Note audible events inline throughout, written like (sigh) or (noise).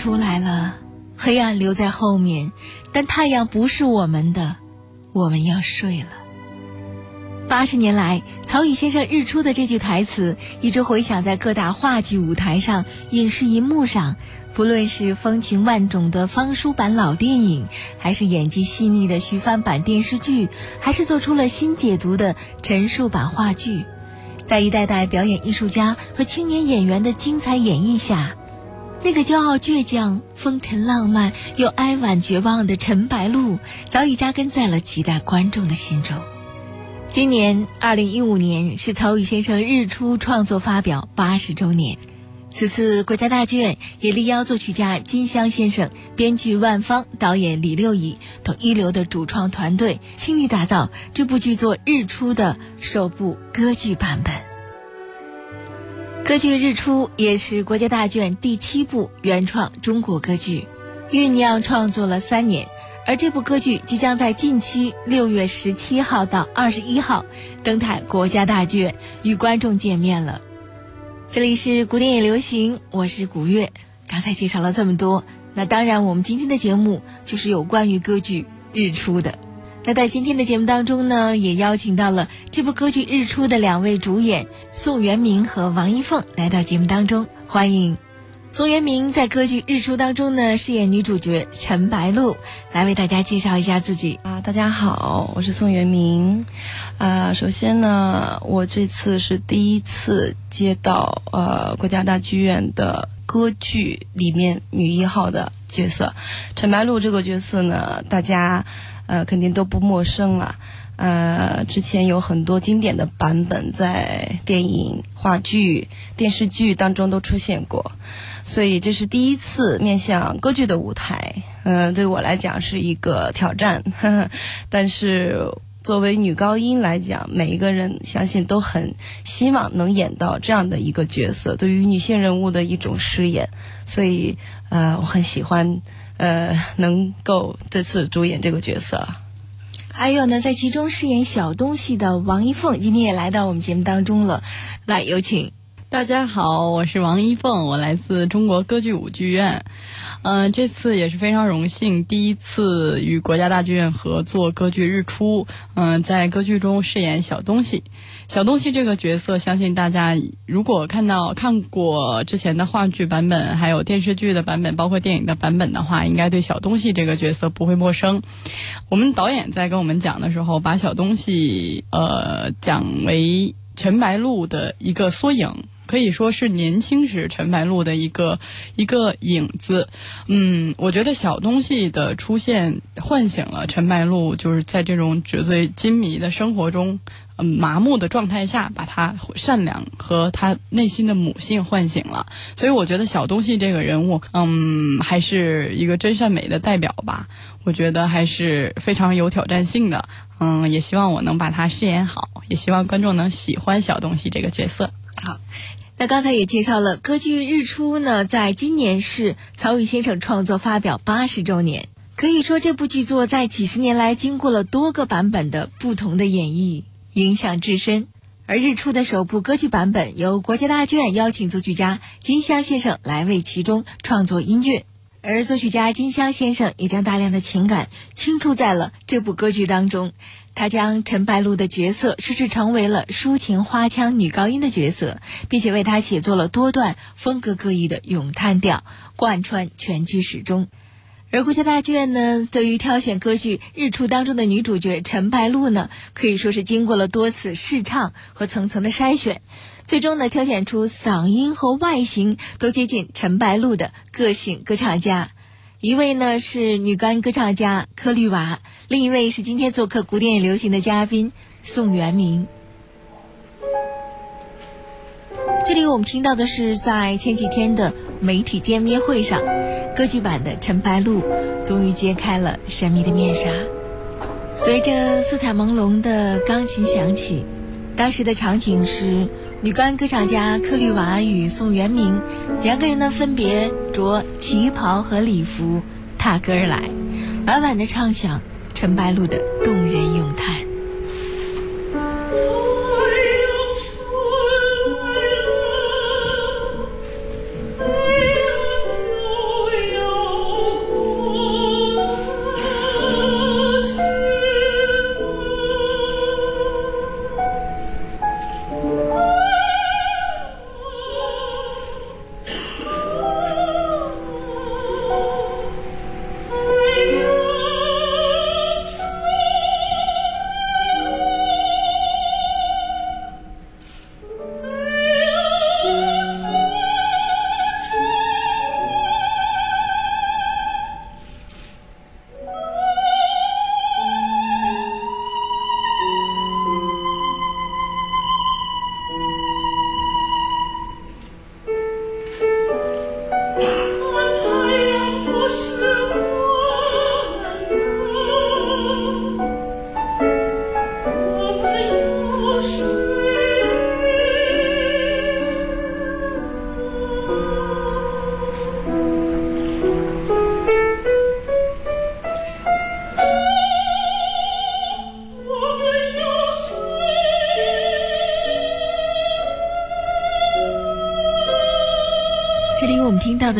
出来了，黑暗留在后面，但太阳不是我们的，我们要睡了。八十年来，曹禺先生日出的这句台词一直回响在各大话剧舞台上、影视银幕上。不论是风情万种的方书版老电影，还是演技细腻的徐帆版电视剧，还是做出了新解读的陈述版话剧，在一代代表演艺术家和青年演员的精彩演绎下。那个骄傲倔强、风尘浪漫又哀婉绝望的陈白露，早已扎根在了几代观众的心中。今年二零一五年是曹禺先生日出创作发表八十周年，此次国家大剧院也力邀作曲家金香先生、编剧万芳、导演李六乙等一流的主创团队，倾力打造这部剧作《日出》的首部歌剧版本。歌剧《日出》也是国家大剧院第七部原创中国歌剧，酝酿创作了三年，而这部歌剧即将在近期六月十七号到二十一号登台国家大剧院与观众见面了。这里是古典也流行，我是古月。刚才介绍了这么多，那当然我们今天的节目就是有关于歌剧《日出》的。那在今天的节目当中呢，也邀请到了这部歌剧《日出》的两位主演宋元明和王一凤来到节目当中，欢迎。宋元明在歌剧《日出》当中呢饰演女主角陈白露，来为大家介绍一下自己啊。大家好，我是宋元明。啊，首先呢，我这次是第一次接到呃国家大剧院的歌剧里面女一号的角色，陈白露这个角色呢，大家。呃，肯定都不陌生了。呃，之前有很多经典的版本在电影、话剧、电视剧当中都出现过，所以这是第一次面向歌剧的舞台。嗯，对我来讲是一个挑战。(laughs) 但是作为女高音来讲，每一个人相信都很希望能演到这样的一个角色，对于女性人物的一种饰演。所以，呃，我很喜欢。呃，能够这次主演这个角色，还有呢，在其中饰演小东西的王一凤，今天也来到我们节目当中了。来，有请。大家好，我是王一凤，我来自中国歌剧舞剧院。嗯，这次也是非常荣幸，第一次与国家大剧院合作歌剧《日出》。嗯，在歌剧中饰演小东西。小东西这个角色，相信大家如果看到看过之前的话剧版本，还有电视剧的版本，包括电影的版本的话，应该对小东西这个角色不会陌生。我们导演在跟我们讲的时候，把小东西呃讲为陈白露的一个缩影。可以说是年轻时陈白露的一个一个影子，嗯，我觉得小东西的出现唤醒了陈白露，就是在这种纸醉金迷的生活中，嗯，麻木的状态下，把他善良和他内心的母性唤醒了。所以我觉得小东西这个人物，嗯，还是一个真善美的代表吧。我觉得还是非常有挑战性的，嗯，也希望我能把他饰演好，也希望观众能喜欢小东西这个角色。好。那刚才也介绍了歌剧《日出》呢，在今年是曹禺先生创作发表八十周年。可以说，这部剧作在几十年来经过了多个版本的不同的演绎，影响至深。而《日出》的首部歌剧版本由国家大剧院邀请作曲家金香先生来为其中创作音乐，而作曲家金香先生也将大量的情感倾注在了这部歌剧当中。他将陈白露的角色设置成为了抒情花腔女高音的角色，并且为她写作了多段风格各异的咏叹调，贯穿全剧始终。而国家大剧院呢，对于挑选歌剧《日出》当中的女主角陈白露呢，可以说是经过了多次试唱和层层的筛选，最终呢，挑选出嗓音和外形都接近陈白露的个性歌唱家。一位呢是女高音歌唱家柯绿娃，另一位是今天做客古典也流行的嘉宾宋元明。这里我们听到的是在前几天的媒体见面会上，歌剧版的陈白露终于揭开了神秘的面纱。随着色彩朦胧的钢琴响起，当时的场景是。女高音歌唱家柯绿娃与宋元明两个人呢，分别着旗袍和礼服踏歌而来，婉婉的唱响陈白露的动人咏叹。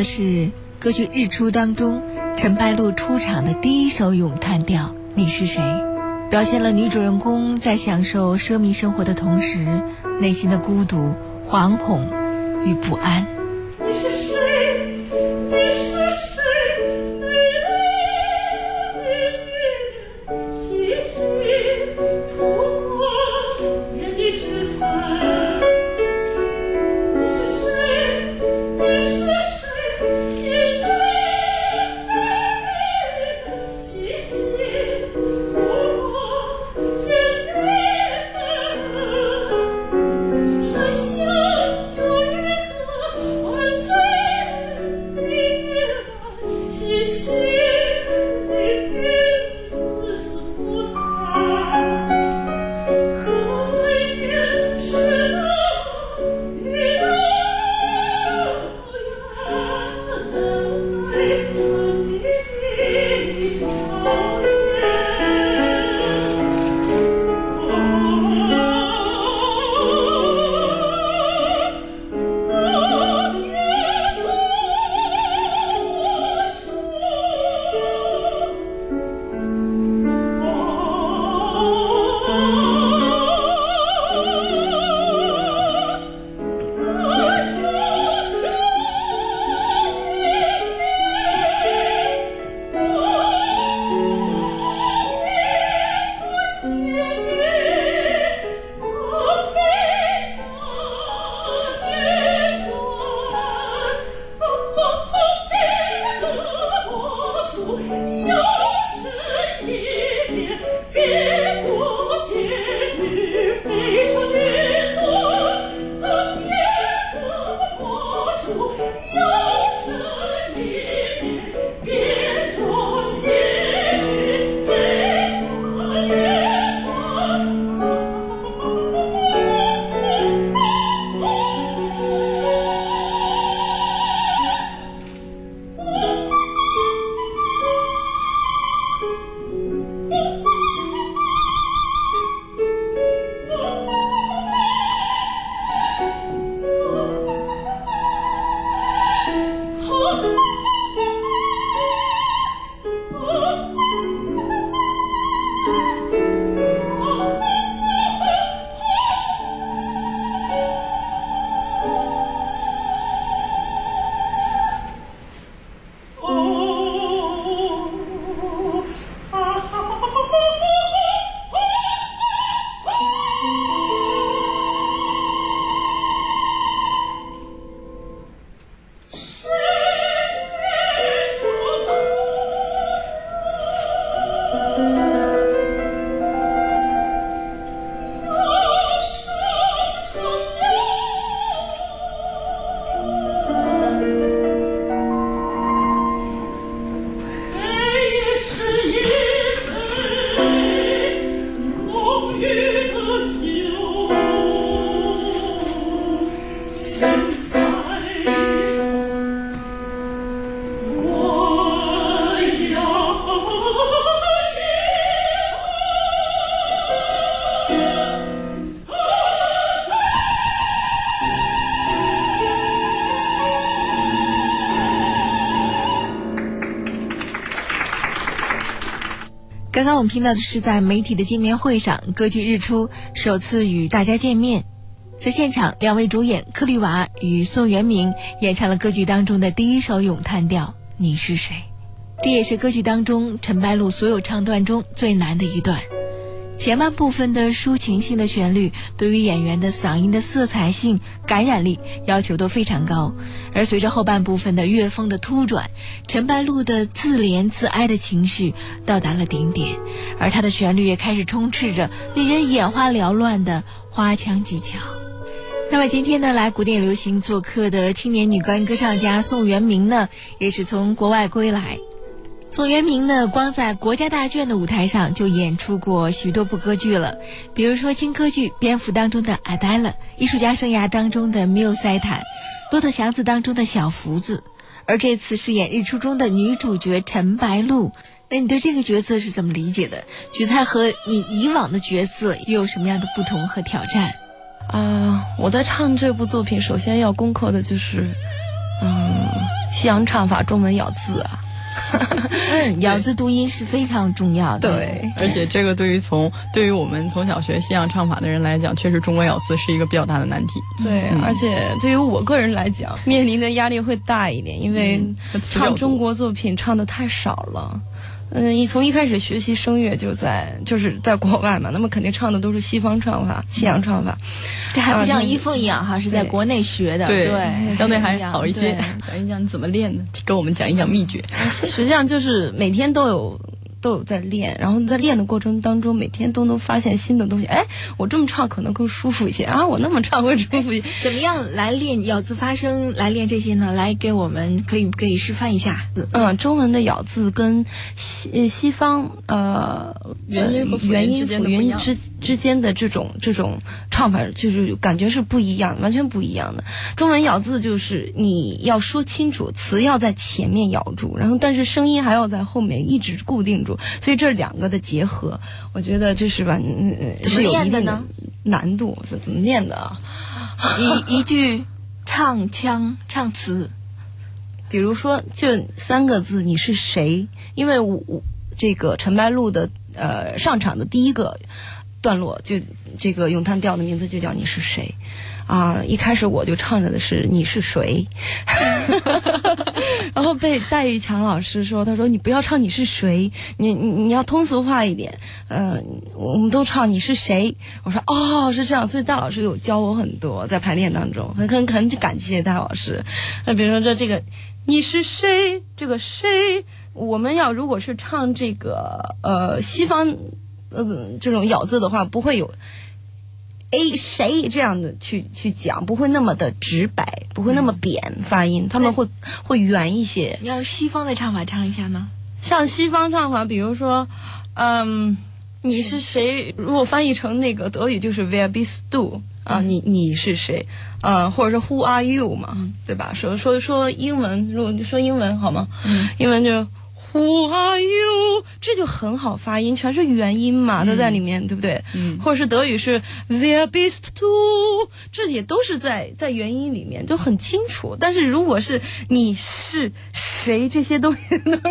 的是歌剧《日出》当中陈白露出场的第一首咏叹调《你是谁》，表现了女主人公在享受奢靡生活的同时，内心的孤独、惶恐与不安。刚刚我们听到的是在媒体的见面会上，歌剧《日出》首次与大家见面。在现场，两位主演克利瓦与宋元明演唱了歌剧当中的第一首咏叹调《你是谁》，这也是歌剧当中陈白露所有唱段中最难的一段。前半部分的抒情性的旋律，对于演员的嗓音的色彩性、感染力要求都非常高。而随着后半部分的乐风的突转，陈白露的自怜自哀的情绪到达了顶点，而她的旋律也开始充斥着令人眼花缭乱的花腔技巧。那么今天呢，来古典流行做客的青年女高音歌唱家宋元明呢，也是从国外归来。宋元明呢，光在国家大剧院的舞台上就演出过许多部歌剧了，比如说轻歌剧《蝙蝠》当中的阿黛勒，艺术家生涯当中的缪塞坦，《骆驼祥子》当中的小福子，而这次饰演《日出》中的女主角陈白露，那你对这个角色是怎么理解的？觉得她和你以往的角色又有什么样的不同和挑战？啊，我在唱这部作品，首先要攻克的就是，嗯。西洋唱法中文咬字啊。嗯，(laughs) 咬字读音是非常重要的。对，而且这个对于从对于我们从小学西洋唱法的人来讲，确实中国咬字是一个比较大的难题。对，而且对于我个人来讲，面临的压力会大一点，因为唱中国作品唱的太少了。嗯，你从一开始学习声乐就在就是在国外嘛，那么肯定唱的都是西方唱法、西洋唱法。这还不像一凤一样哈，是在国内学的，对，相对还好一些。(laughs) 讲一讲怎么练的，给我们讲一讲秘诀。(laughs) 实际上就是每天都有。都有在练，然后在练的过程当中，每天都能发现新的东西。哎，我这么唱可能更舒服一些啊！我那么唱会舒服一些。(laughs) 怎么样来练咬字发声？来练这些呢？来给我们可以可以示范一下。嗯，中文的咬字跟西西方呃元音和元音辅元音之之间的这种这种唱法，就是感觉是不一样，完全不一样的。中文咬字就是你要说清楚，词要在前面咬住，然后但是声音还要在后面一直固定住。所以这两个的结合，我觉得这是吧，是有一定的难度。是怎么念的啊？一一句唱腔唱词，比如说就三个字，你是谁？因为我我这个陈白露的呃上场的第一个段落，就这个咏叹调的名字就叫你是谁。啊！一开始我就唱着的是你是谁，(laughs) 然后被戴玉强老师说，他说你不要唱你是谁，你你你要通俗化一点。嗯，我们都唱你是谁。我说哦，是这样。所以戴老师有教我很多，在排练当中，很很很感谢戴老师。那比如说这这个你是谁，这个谁，我们要如果是唱这个呃西方呃这种咬字的话，不会有。哎，谁这样的去去讲，不会那么的直白，不会那么扁发音，他们会会圆一些。你要西方的唱法唱一下呢？像西方唱法，比如说，嗯，你是谁？如果翻译成那个德语就是 Wer bist du？啊，你你是谁？啊，或者是 Who are you？嘛，对吧？说说说英文，如果你说英文好吗？嗯，英文就。Who are you？这就很好发音，全是元音嘛，都在里面，对不对？嗯。或者是德语是 Wer bist du？这也都是在在元音里面，就很清楚。但是如果是你是谁，这些东西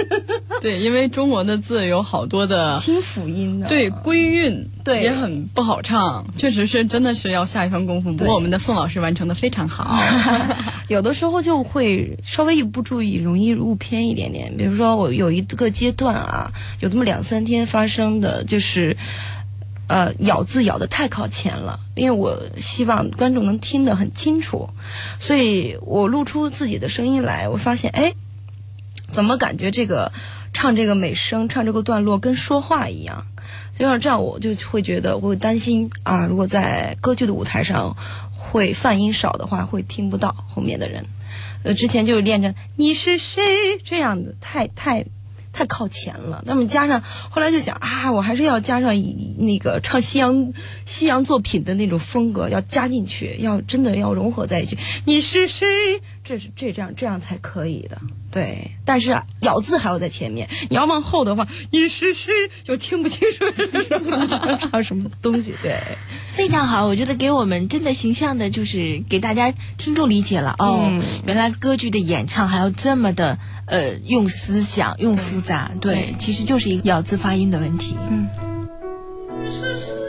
(laughs) 对，因为中国的字有好多的清辅音的，对，归韵对也很不好唱，确实是真的是要下一番功夫。不过我们的宋老师完成的非常好，(laughs) 有的时候就会稍微一不注意，容易误偏一点点。比如说我有。有一个阶段啊，有这么两三天发生的，就是，呃，咬字咬的太靠前了，因为我希望观众能听得很清楚，所以我录出自己的声音来，我发现，哎，怎么感觉这个唱这个美声，唱这个段落跟说话一样？就像这样，我就会觉得，我会担心啊，如果在歌剧的舞台上会泛音少的话，会听不到后面的人。呃，之前就练着你是谁这样的，太太。太靠前了，那么加上后来就想啊，我还是要加上那个唱西洋西洋作品的那种风格，要加进去，要真的要融合在一起。你是谁？这是这这样这样才可以的。对，但是咬字还要在前面，你要往后的话，你是谁就听不清楚唱 (laughs) 什么东西。对，非常好，我觉得给我们真的形象的，就是给大家听众理解了哦，原来歌剧的演唱还要这么的呃用思想用复杂，对，其实就是一个咬字发音的问题。嗯。我们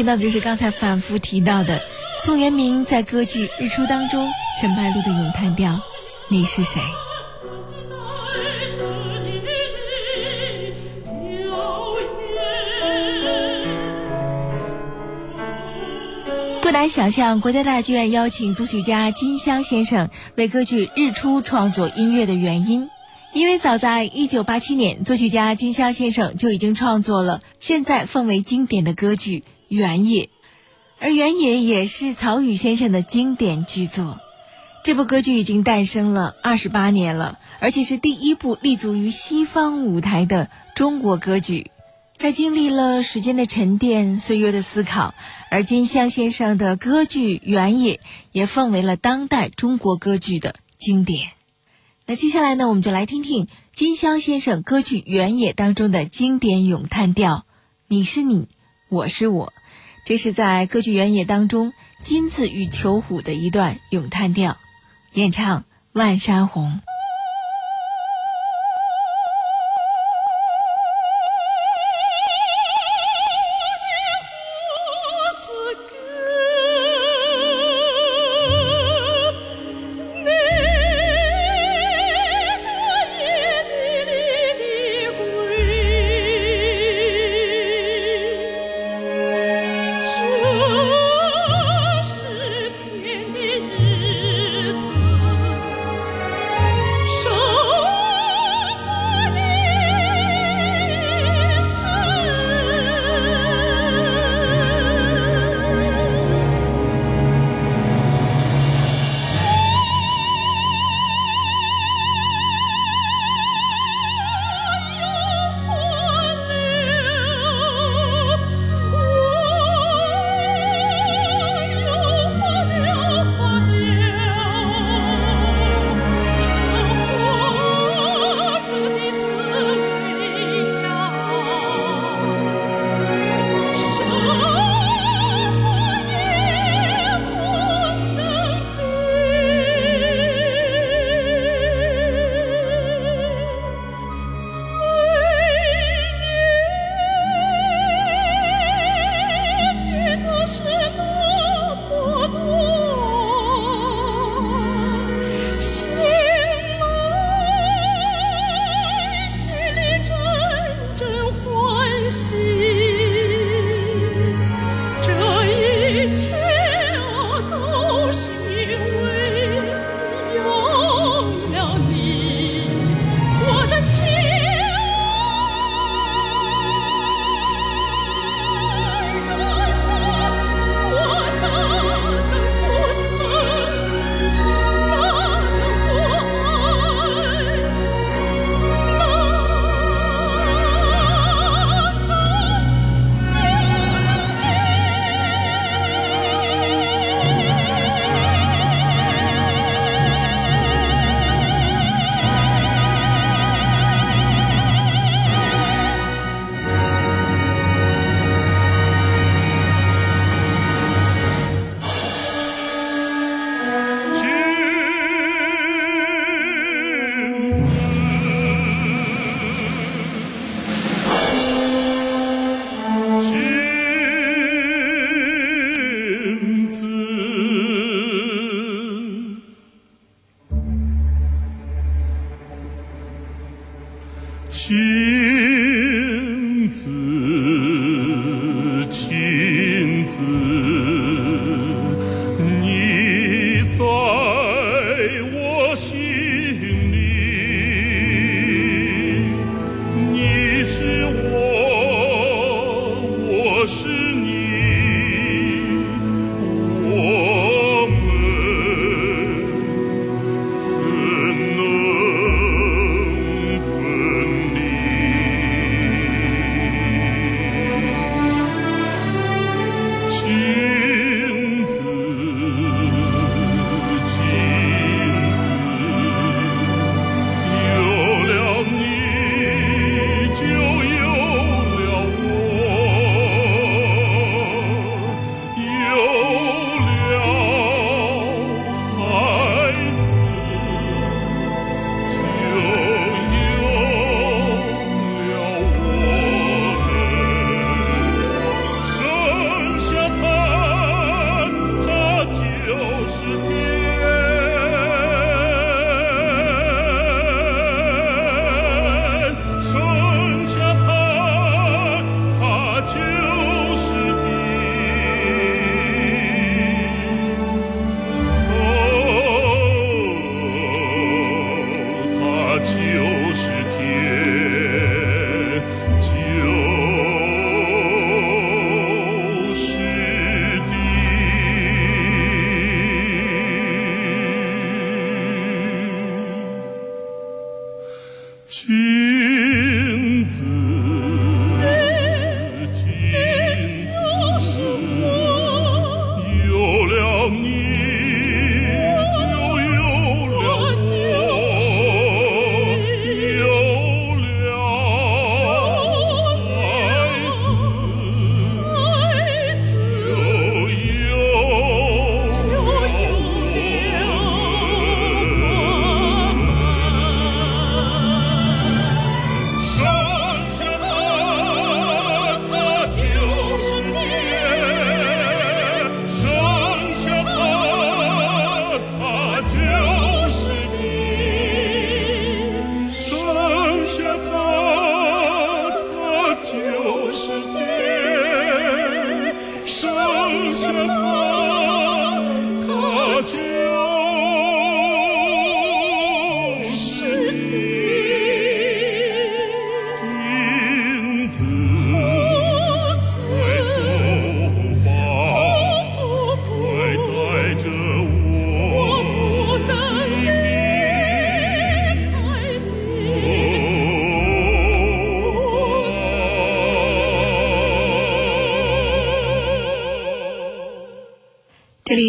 听到就是刚才反复提到的宋元明在歌剧《日出》当中陈白露的咏叹调，你是谁？不难想象，国家大剧院邀请作曲家金香先生为歌剧《日出》创作音乐的原因。因为早在一九八七年，作曲家金香先生就已经创作了现在奉为经典的歌剧《原野》，而《原野》也是曹禺先生的经典巨作。这部歌剧已经诞生了二十八年了，而且是第一部立足于西方舞台的中国歌剧。在经历了时间的沉淀、岁月的思考，而金香先生的歌剧《原野》也奉为了当代中国歌剧的经典。那接下来呢，我们就来听听金香先生歌剧《原野》当中的经典咏叹调：“你是你，我是我。”这是在歌剧《原野》当中金子与囚虎的一段咏叹调，演唱万山红。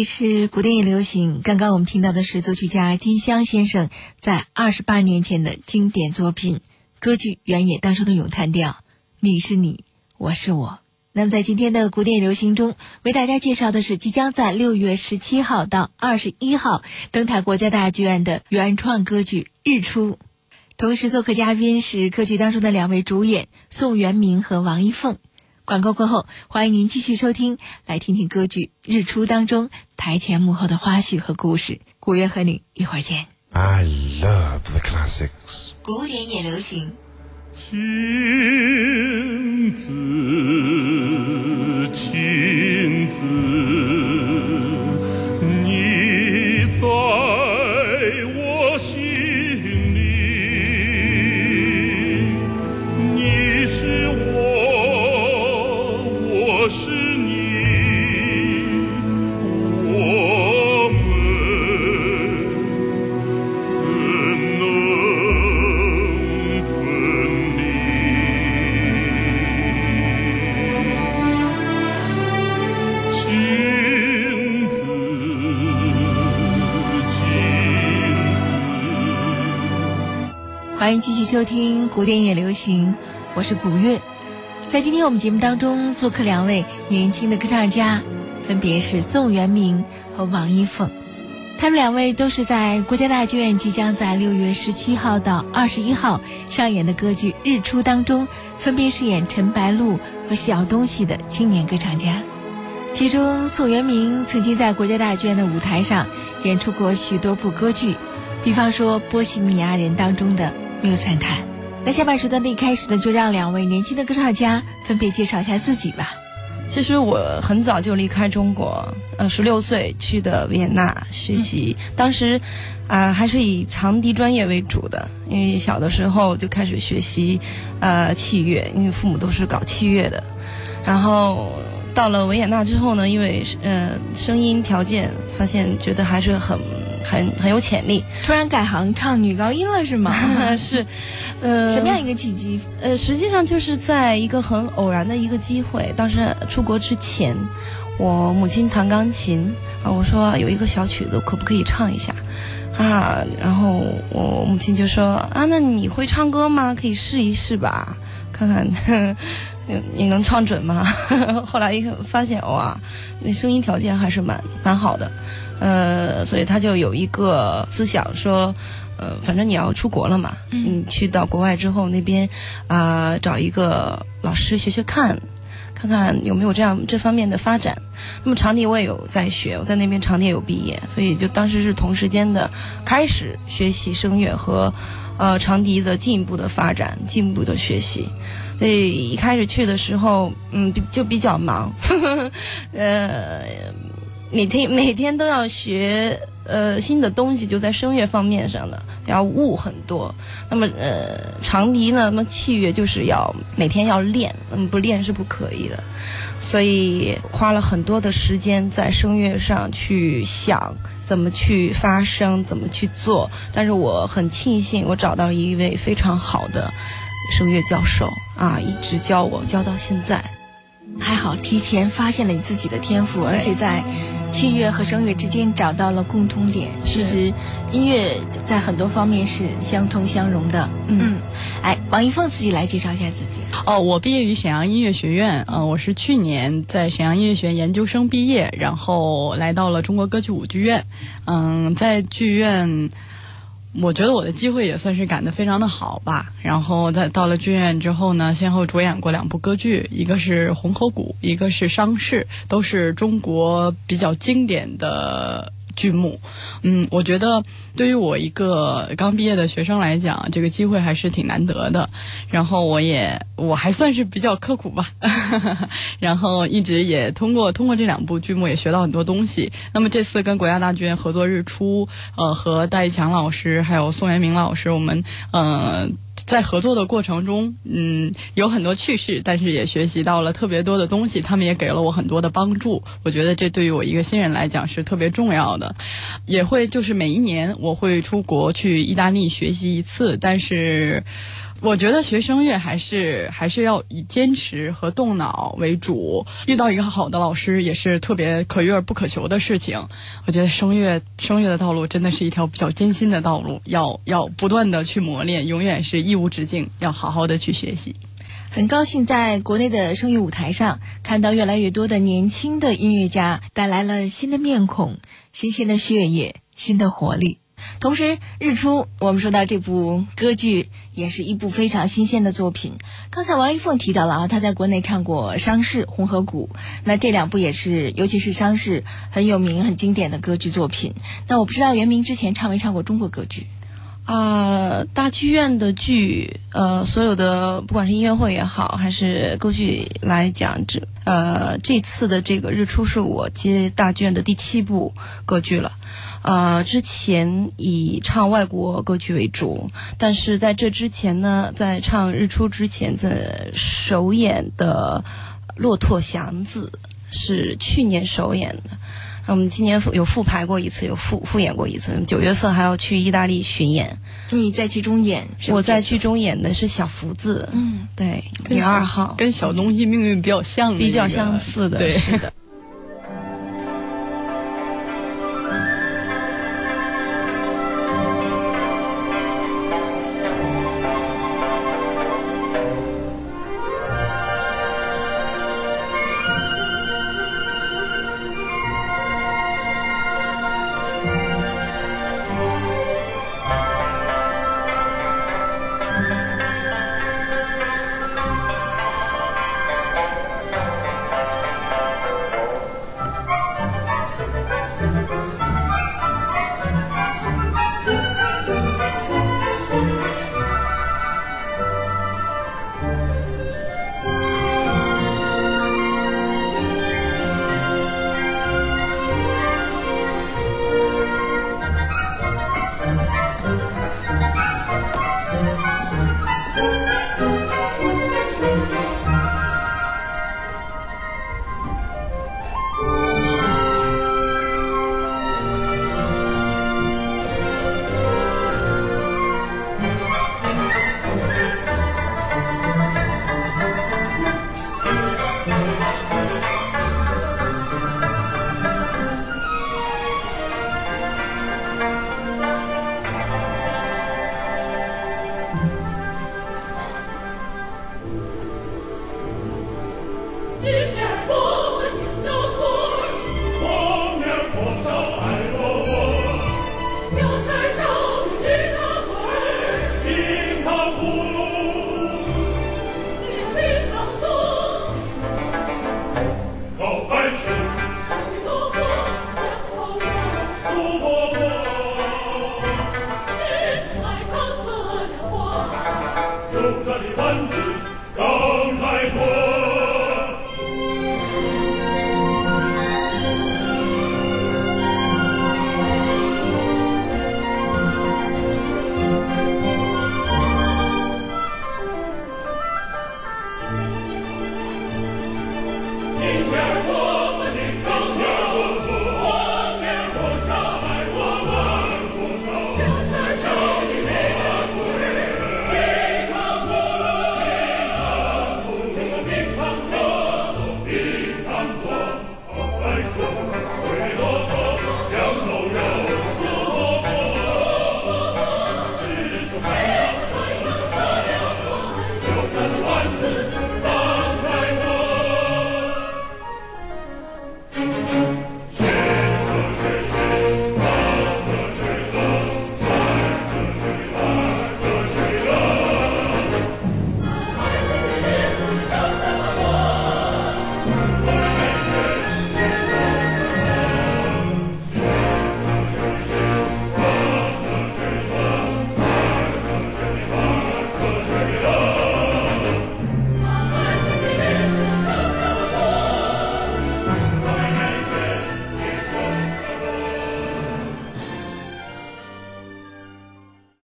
是古典也流行。刚刚我们听到的是作曲家金香先生在二十八年前的经典作品歌剧《原野》当中的咏叹调：“你是你，我是我。”那么在今天的古典流行中，为大家介绍的是即将在六月十七号到二十一号登台国家大剧院的原创歌剧《日出》。同时，做客嘉宾是歌剧当中的两位主演宋元明和王一凤。广告过后，欢迎您继续收听，来听听歌剧《日出》当中台前幕后的花絮和故事。古月和你一会儿见。I love the classics。古典也流行。亲子，亲子，欢迎继续收听古典也流行，我是古月。在今天我们节目当中做客两位年轻的歌唱家，分别是宋元明和王一凤。他们两位都是在国家大剧院即将在六月十七号到二十一号上演的歌剧《日出》当中，分别饰演陈白露和小东西的青年歌唱家。其中，宋元明曾经在国家大剧院的舞台上演出过许多部歌剧，比方说《波西米亚人》当中的。没有参谈。那下半时段的一开始呢，就让两位年轻的歌唱家分别介绍一下自己吧。其实我很早就离开中国，呃，十六岁去的维也纳学习，当时啊还是以长笛专业为主的，因为小的时候就开始学习呃器乐，因为父母都是搞器乐的。然后到了维也纳之后呢，因为呃声音条件发现觉得还是很。很很有潜力，突然改行唱女高音了是吗？(laughs) 是，呃，什么样一个契机？呃，实际上就是在一个很偶然的一个机会，当时出国之前，我母亲弹钢琴啊，我说有一个小曲子，可不可以唱一下？啊，然后我母亲就说啊，那你会唱歌吗？可以试一试吧，看看你能唱准吗？(laughs) 后来一发现哇，那声音条件还是蛮蛮好的。呃，所以他就有一个思想说，呃，反正你要出国了嘛，你去到国外之后，那边啊找一个老师学学看，看看有没有这样这方面的发展。那么长笛我也有在学，我在那边长笛有毕业，所以就当时是同时间的开始学习声乐和呃长笛的进一步的发展、进一步的学习。所以一开始去的时候，嗯，就比较忙，(laughs) 呃。每天每天都要学呃新的东西，就在声乐方面上的要悟很多。那么呃长笛呢，那么器乐就是要每天要练，那么不练是不可以的。所以花了很多的时间在声乐上去想怎么去发声，怎么去做。但是我很庆幸，我找到了一位非常好的声乐教授啊，一直教我教到现在。还好提前发现了你自己的天赋，而且在。器乐和声乐之间找到了共通点。其实，音乐在很多方面是相通相融的。嗯，哎，王一凤自己来介绍一下自己。哦，我毕业于沈阳音乐学院。嗯，我是去年在沈阳音乐学院研究生毕业，然后来到了中国歌剧舞剧院。嗯，在剧院。我觉得我的机会也算是赶得非常的好吧。然后在到了剧院之后呢，先后主演过两部歌剧，一个是《红河谷》，一个是《伤逝》，都是中国比较经典的。剧目，嗯，我觉得对于我一个刚毕业的学生来讲，这个机会还是挺难得的。然后我也我还算是比较刻苦吧，(laughs) 然后一直也通过通过这两部剧目也学到很多东西。那么这次跟国家大剧院合作《日出》，呃，和戴玉强老师还有宋元明老师，我们嗯。在合作的过程中，嗯，有很多趣事，但是也学习到了特别多的东西。他们也给了我很多的帮助，我觉得这对于我一个新人来讲是特别重要的。也会就是每一年我会出国去意大利学习一次，但是。我觉得学声乐还是还是要以坚持和动脑为主。遇到一个好的老师也是特别可遇而不可求的事情。我觉得声乐声乐的道路真的是一条比较艰辛的道路，要要不断的去磨练，永远是义无止境，要好好的去学习。很高兴在国内的声乐舞台上看到越来越多的年轻的音乐家带来了新的面孔、新鲜的血液、新的活力。同时，日出我们说到这部歌剧也是一部非常新鲜的作品。刚才王一凤提到了啊，他在国内唱过《伤逝》《红河谷》，那这两部也是，尤其是《伤逝》很有名、很经典的歌剧作品。那我不知道袁明之前唱没唱过中国歌剧？啊，大剧院的剧，呃，所有的不管是音乐会也好，还是歌剧来讲，这呃这次的这个日出是我接大剧院的第七部歌剧了。呃，之前以唱外国歌曲为主，但是在这之前呢，在唱日出之前，在首演的《骆驼祥子》是去年首演的。我们今年有复排过一次，有复复演过一次。九月份还要去意大利巡演。你在剧中演？我在剧中演的是小福子。嗯，对，女二号，跟小东西命运比较像，比较相似的，对。是的。